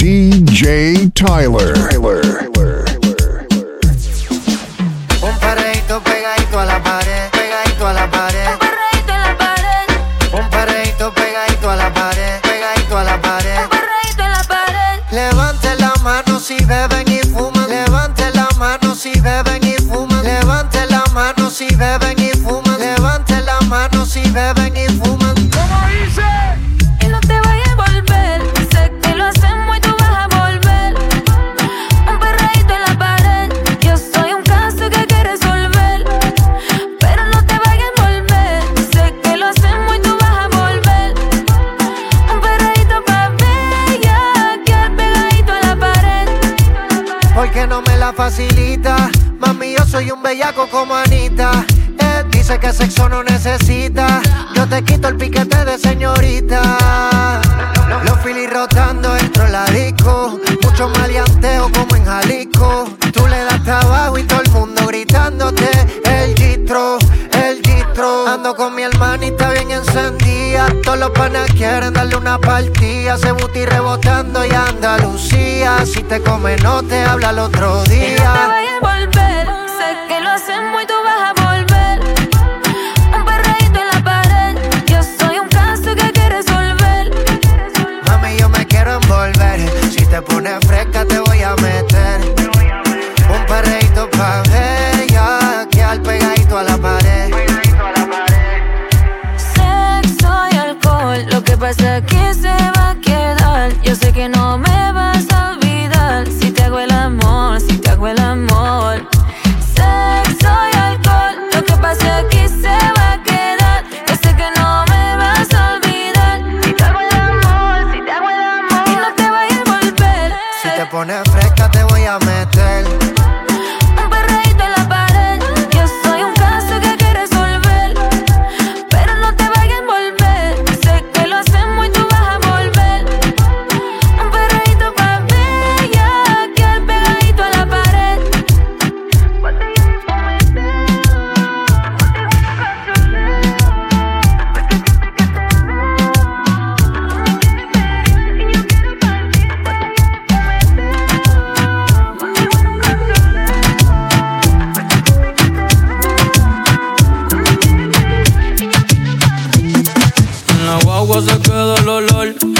DJ Tyler. Tyler. quito el piquete de señorita. Los filis rotando dentro la disco. Mucho maleanteo como en Jalisco. Tú le das trabajo y todo el mundo gritándote. El gistro, el gistro. Ando con mi hermanita bien encendida. Todos los panas quieren darle una partida. Se buti rebotando y Andalucía. Si te come, no te habla el otro día.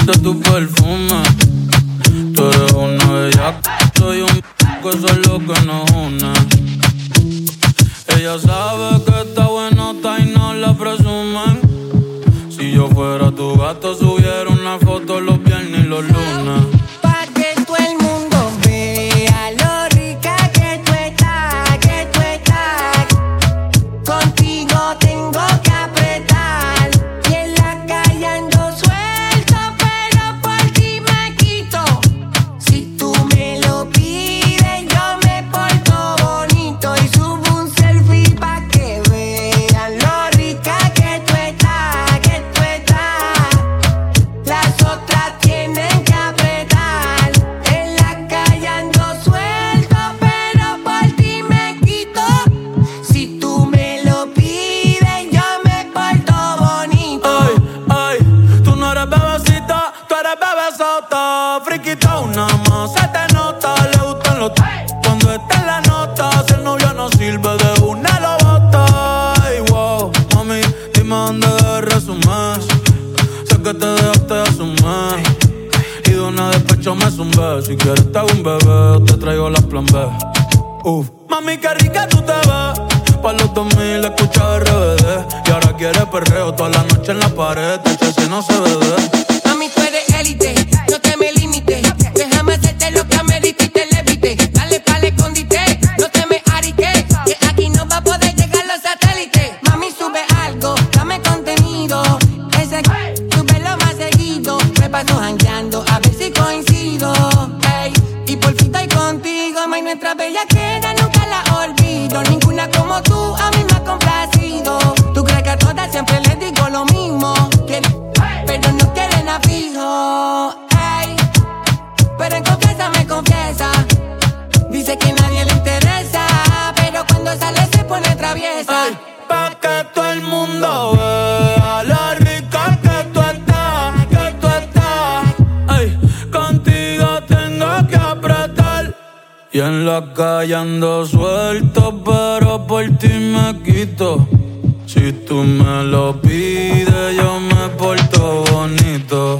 tu perfume. Tú eres una bella, soy un que eso es lo que nos une. Ella sabe que está buenota y no la presumen. Si yo fuera tu gato, subiera escucha RBD Y ahora quiere perreo toda la noche en la pared. Echa si no se bebe. Mami, tú eres élite, no te me limites. Déjame hacerte lo que me diste y te levite Dale pa'l escondite, no te me ariques Que aquí no va a poder llegar los satélites. Mami, sube algo, dame contenido. Ese sube lo más seguido. Me paso jangueando, a ver si coincido. Y por fin estoy contigo, ma, nuestra bella que la calle ando suelto, pero por ti me quito. Si tú me lo pides, yo me porto bonito.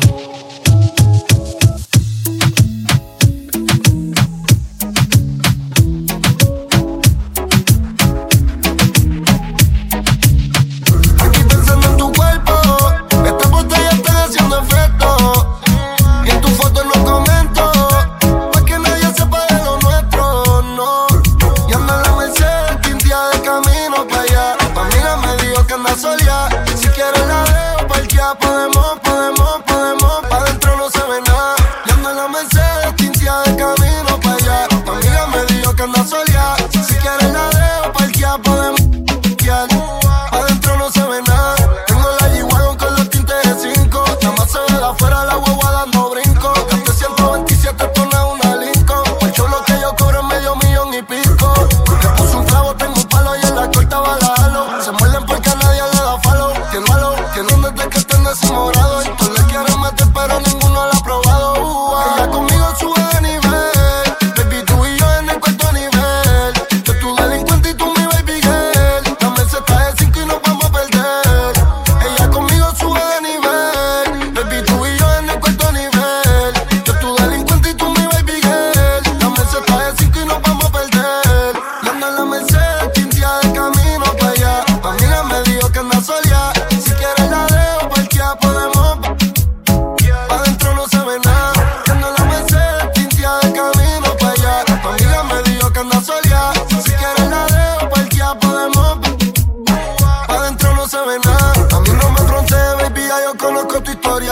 tu historia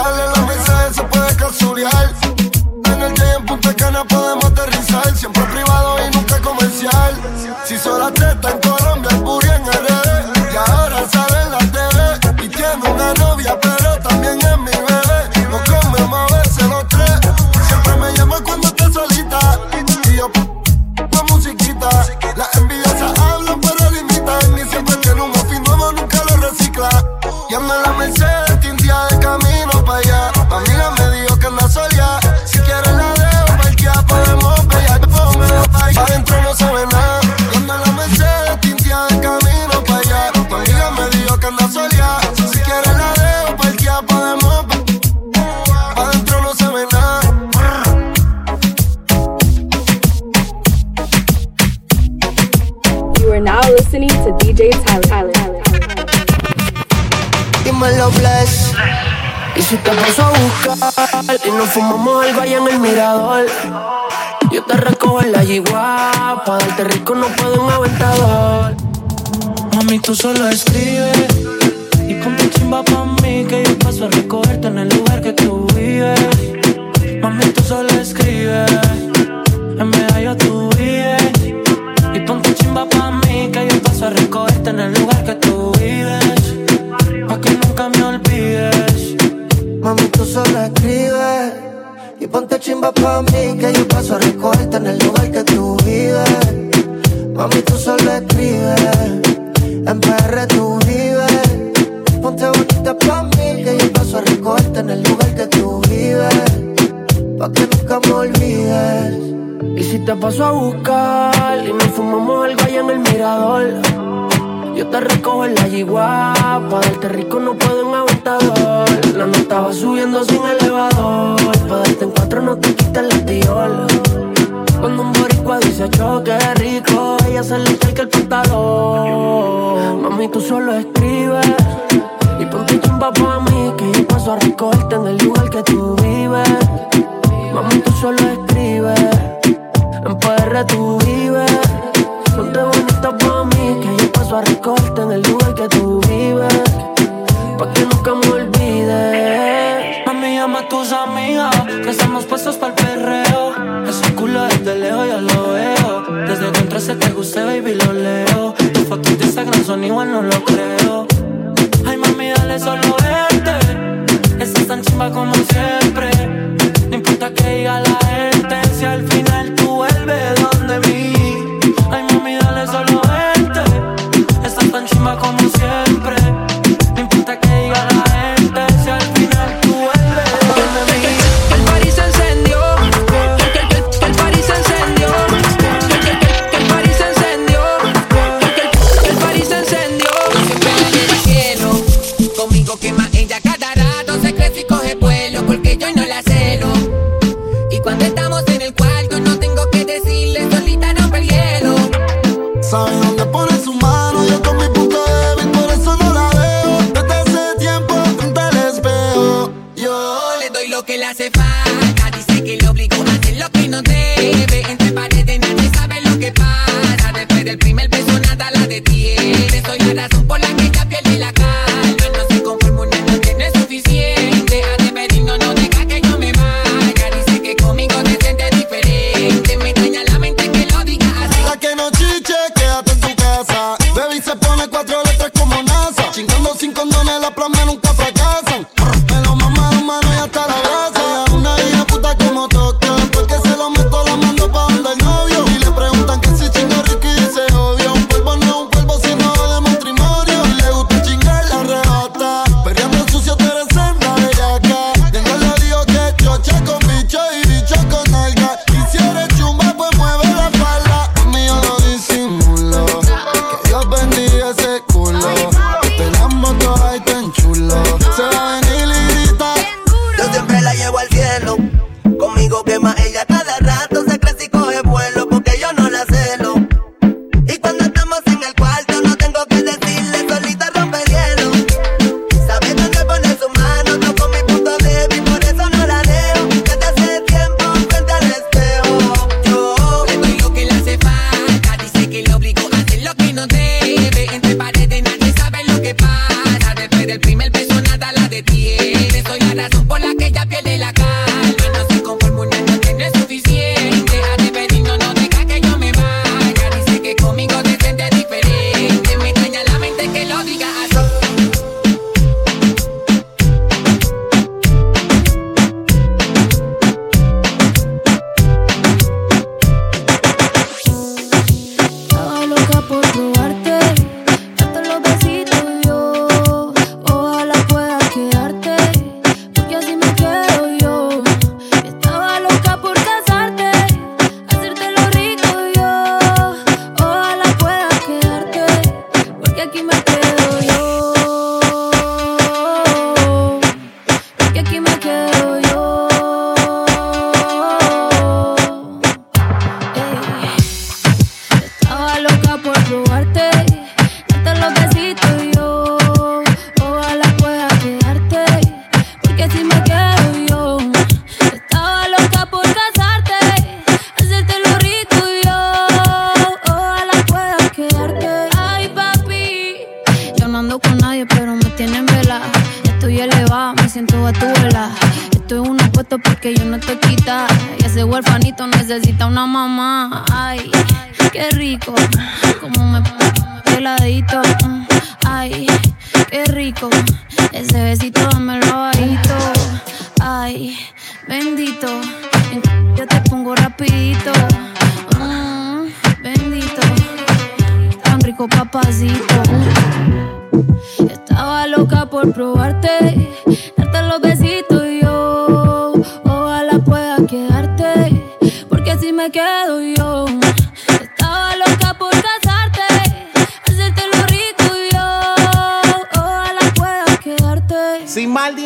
Yo te recojo en la yigua, pa' darte rico no puedo un aventador. Mami, tú solo es pa' mí que yo paso a recogerte en el lugar que tú vives. Mami, tú solo escribes, en PR tú vives. Ponte bonita pa' mí que yo paso a recogerte en el lugar que tú vives. Pa' que nunca me olvides. Y si te paso a buscar y nos fumamos algo allá en el mirador. Yo te recojo en la yigua, pa' darte rico no puedo en aventador. La no estaba subiendo sin elevador, pa' darte en cuatro no te gusta el diol. Cuando un boricua dice choque rico, ella se le el pantalón. Mami, tú solo escribes. Y ponte chumba pa' mí, que yo paso a recogerte en el lugar que tú vives. Mami, tú solo escribes. En PR tú vives. Ponte bonita pa' mí, que yo paso a recogerte. pasos para el perreo. Ese culo desde lejos ya lo veo. Desde que entraste te guste baby, lo leo. Tus fotos de Instagram son igual, no lo creo. Ay, mami, dale solo vente. Estás tan chimba como siempre.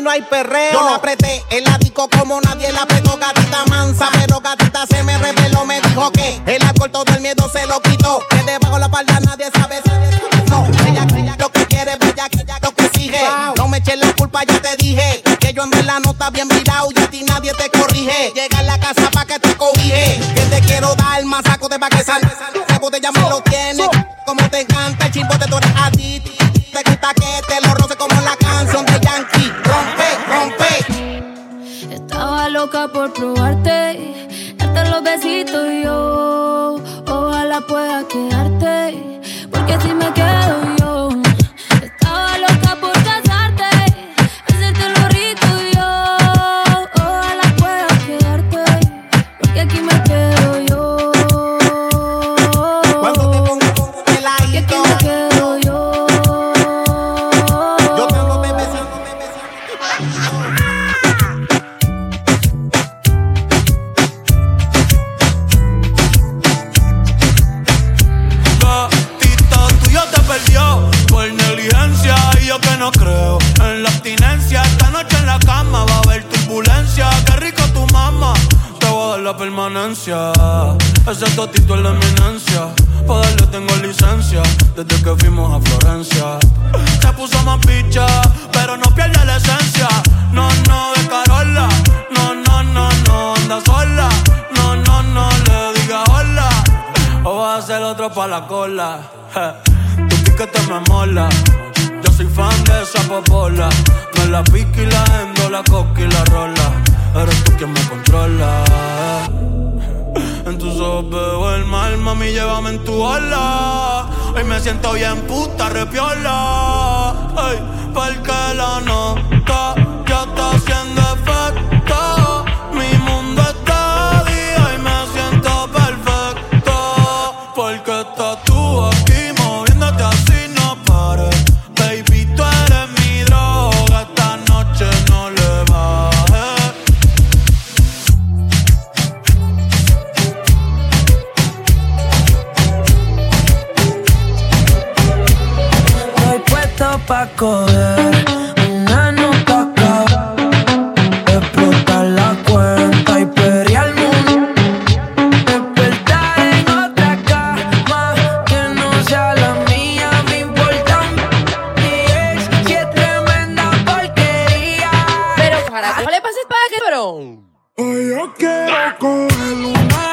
no hay perreo. Yo la apreté el ático como nadie la apretó, gatita mansa. Pero gatita se me reveló, me dijo que el alcohol todo el miedo se lo quitó. Que debajo la palda nadie sabe. No, ella, ella, lo que quiere, bella, ella lo que exige. No me eches la culpa, ya te dije. Que yo en verdad no está bien mirado y a ti nadie te corrige. Llega a la casa pa' que te cobije. Que te quiero dar más saco de pa' que salga. Saco de ya me lo tienes. Como te encanta el chimbo de tu a ti. desde que fuimos a Florencia. Se puso más picha, pero no pierde la esencia. No, no, de Carola. No, no, no, no, anda sola. No, no, no, le diga hola. O va a hacer otro pa' la cola. Tu piquete me mola. Yo soy fan de esa popola. Me la pica y la endo, la coca y la rola. Eres tú quien me controla. En tus ojos veo el mal, mami, llévame en tu ola. Hoy me siento bien puta, repiola. Ey, porque la nota coger una nota acá, explotar la cuenta y pedir al mundo despertar en otra cama que no sea la mía. Me importa un es que es tremenda porquería. Pero para, ¿cómo le pases para que, bro? Hoy yo quiero coger una.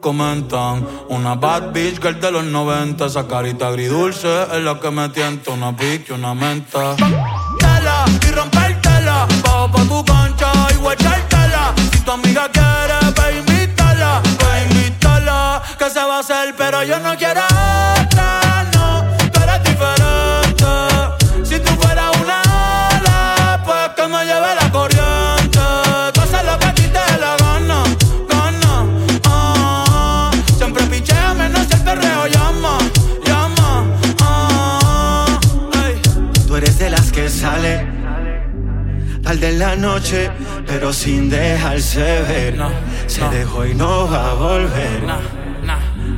Comentan, una bad bitch girl de los 90. Esa carita agridulce es la que me tienta. Una pique y una menta. Tela y rompértela. Bajo pa' tu cancha y guachártela. Si tu amiga quiere, ve invítala. Ve invítala. Que se va a hacer, pero yo no quiero. pero sin dejarse ver. Se dejó y no va a volver.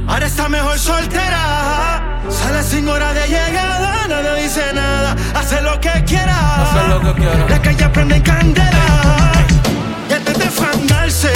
Ahora está mejor soltera. Sale sin hora de llegada, nadie dice nada. Hace lo que quiera. Hace lo que. La calle prende candela. Y antes de fandarse,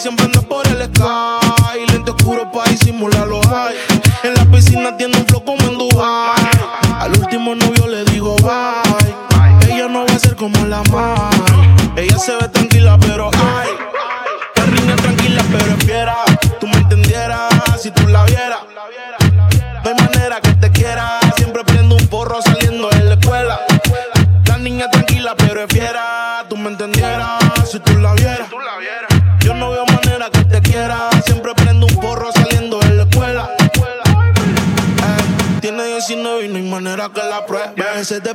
siempre anda por el sky. Lente oscuro pa' disimular los high. En la piscina tiene un flow como en Dubai. Al último novio le digo bye. Ella no va a ser como la más. Ella se ve tan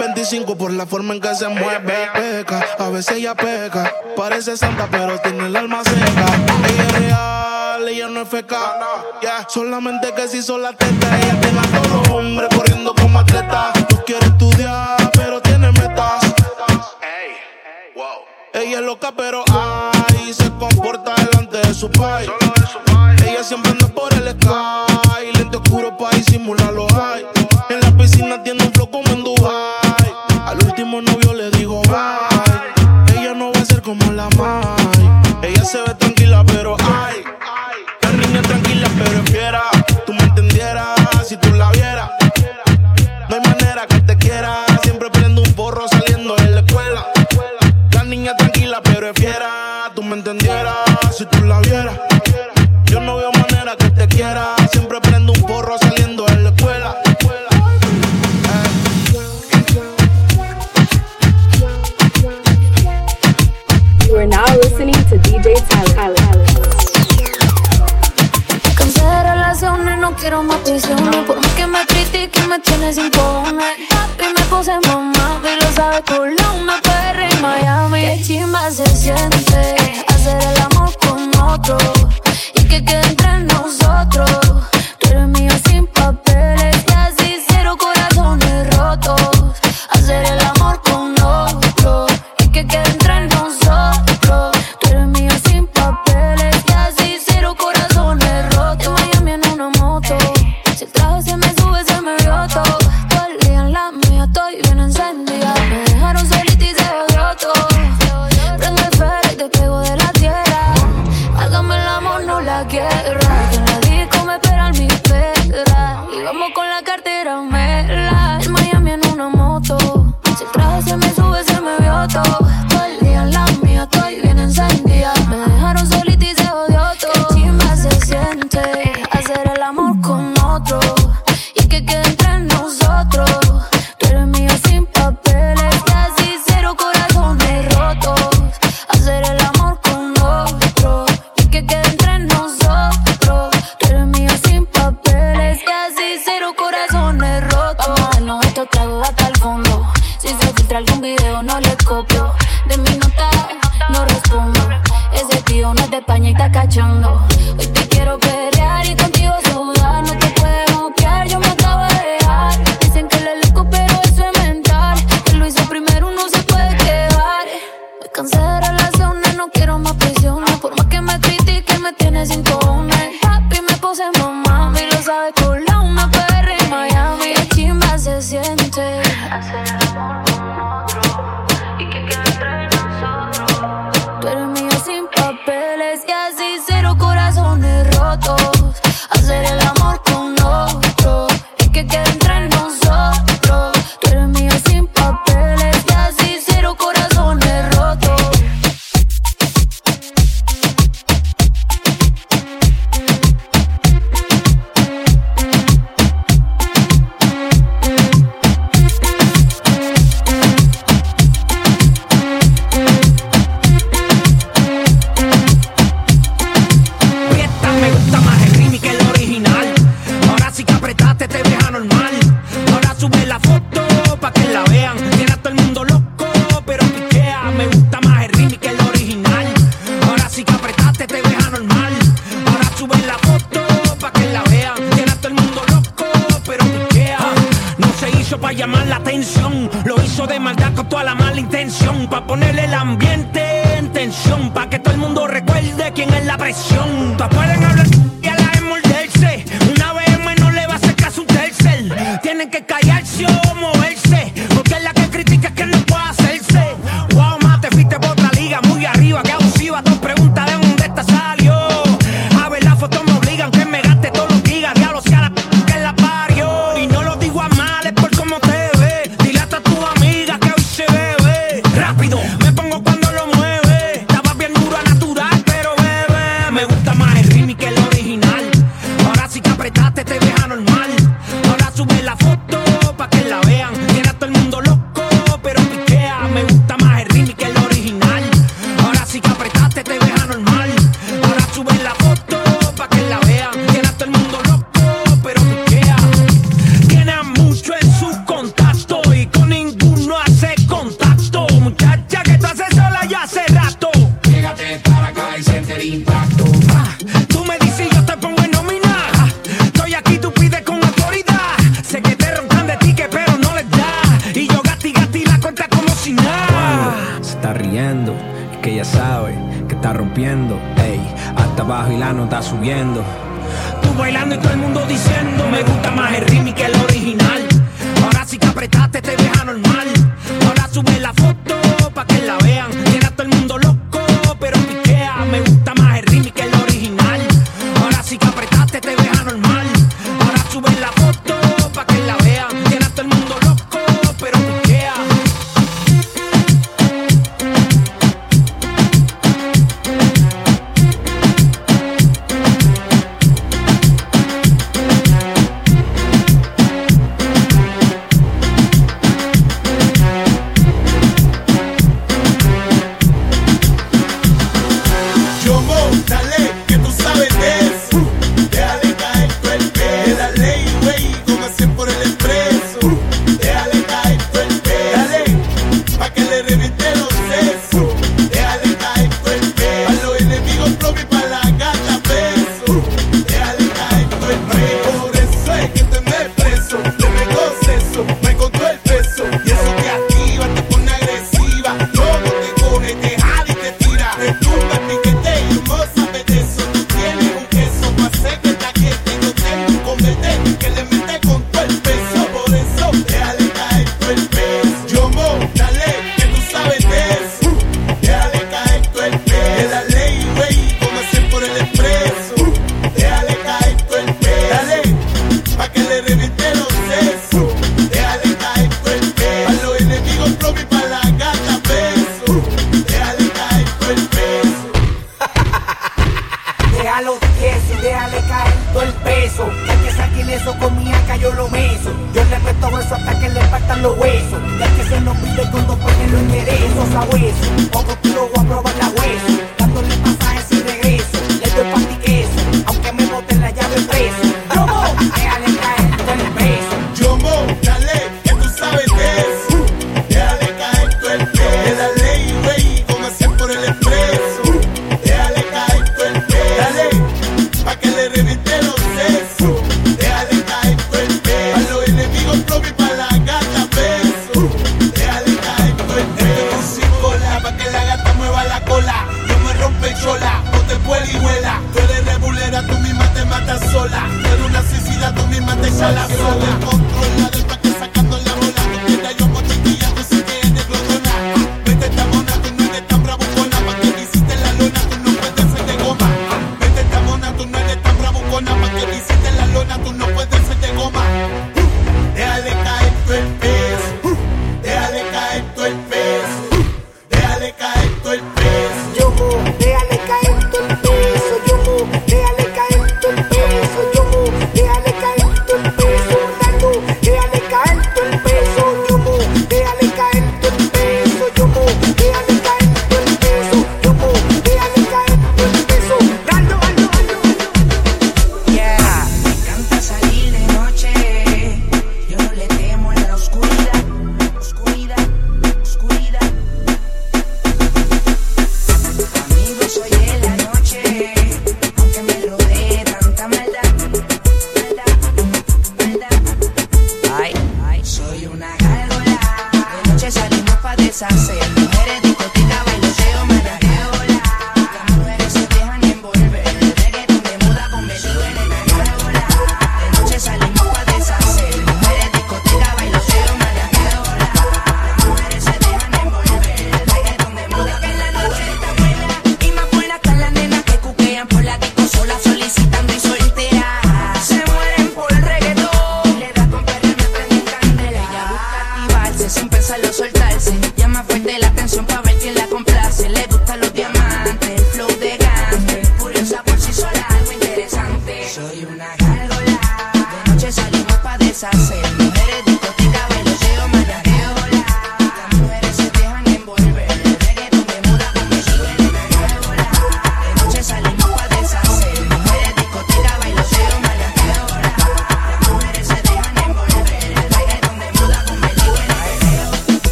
25 por la forma en que se mueve. Peca, a veces ella peca. Parece santa, pero tiene el alma seca. Ella es real, ella no es feca. Yeah. Solamente que si son la teta, ella tiene a todos los hombres corriendo como atleta. No quiere estudiar, pero tiene metas. Ella es loca, pero ay, se comporta delante de su país. Ella siempre anda por el sky, lente oscuro país, simula los high. En la piscina tiene un como la Mai. Ella se ve hacer el amor con otro. mucho en su contacto y con ninguno hace contacto. Muchacha que tú haces sola ya hace rato. Pégate para acá y siente el impacto. Ah, tú me dices y yo te pongo en nómina. Estoy aquí, tú pides con autoridad. Sé que te roncan de ticket, pero no les da. Y yo gati gati la cuenta como si nada. Se está riendo, es que ya sabe que está rompiendo. Ey, hasta abajo y la nota subiendo. Tú bailando y todo el mundo diciendo me gusta más el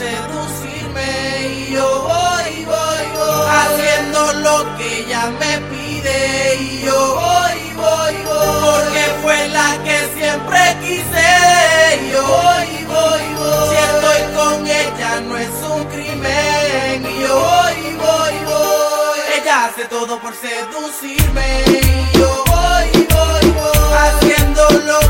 seducirme y yo voy, voy, voy haciendo lo que ella me pide y yo voy, voy, voy porque fue la que siempre quise y yo voy, voy, voy. Si estoy con ella no es un crimen y yo voy, voy, voy. Ella hace todo por seducirme y yo voy, voy, voy haciendo lo que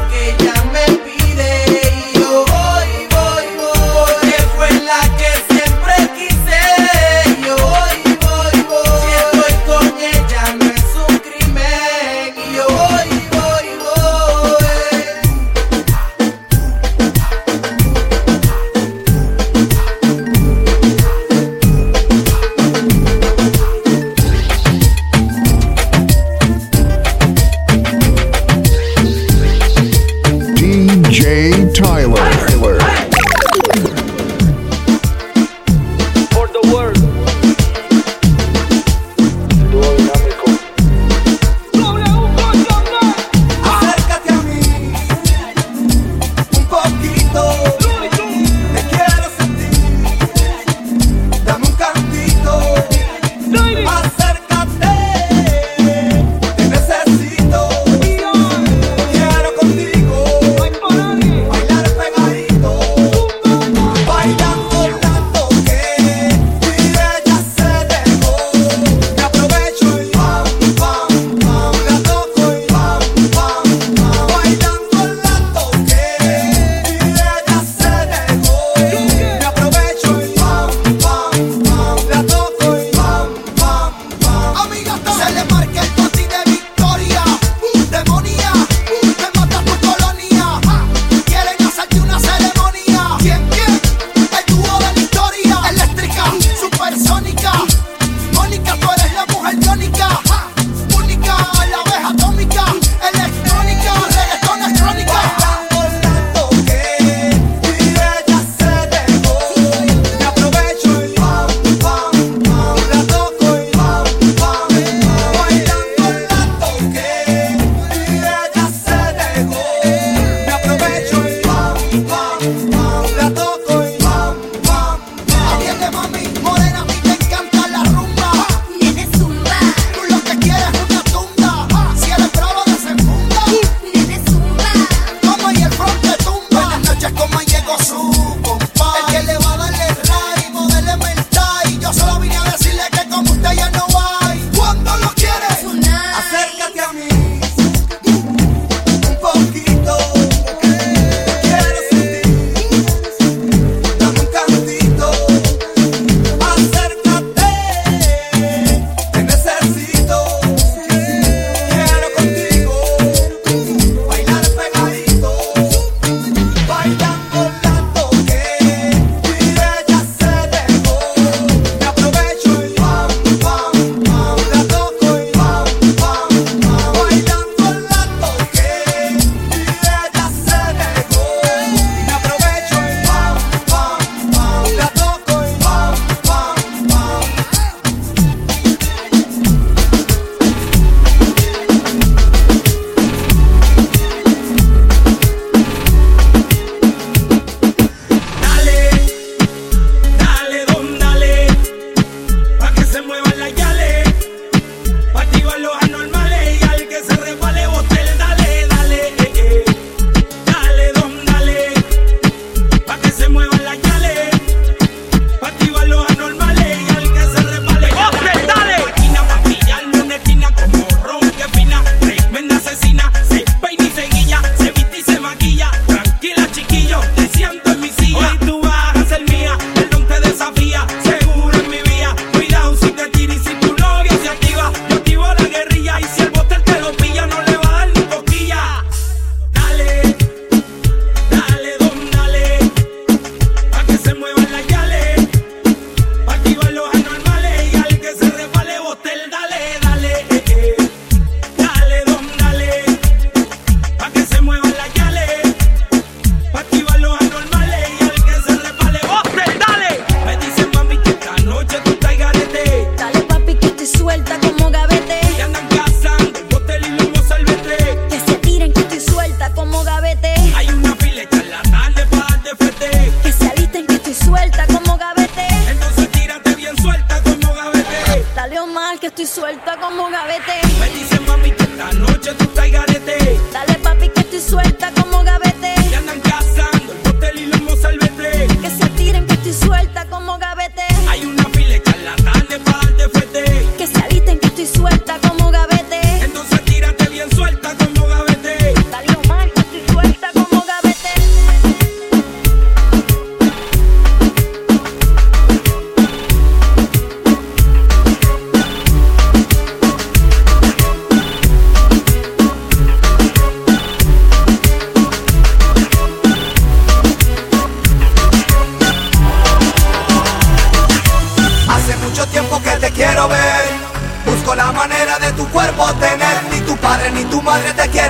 te siento en mi silla.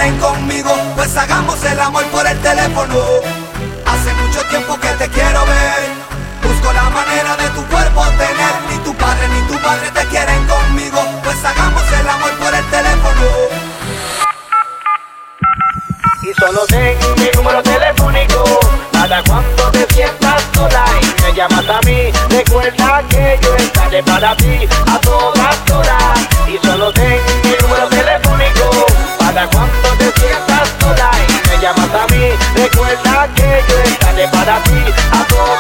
quieren conmigo, pues hagamos el amor por el teléfono. Hace mucho tiempo que te quiero ver, busco la manera de tu cuerpo tener. Ni tu padre ni tu padre te quieren conmigo, pues hagamos el amor por el teléfono. Y solo ten mi número telefónico, para cuando te sientas sola y me llamas a mí, recuerda que yo estaré para ti a todas horas. Y solo ten mi número telefónico cada I Adoro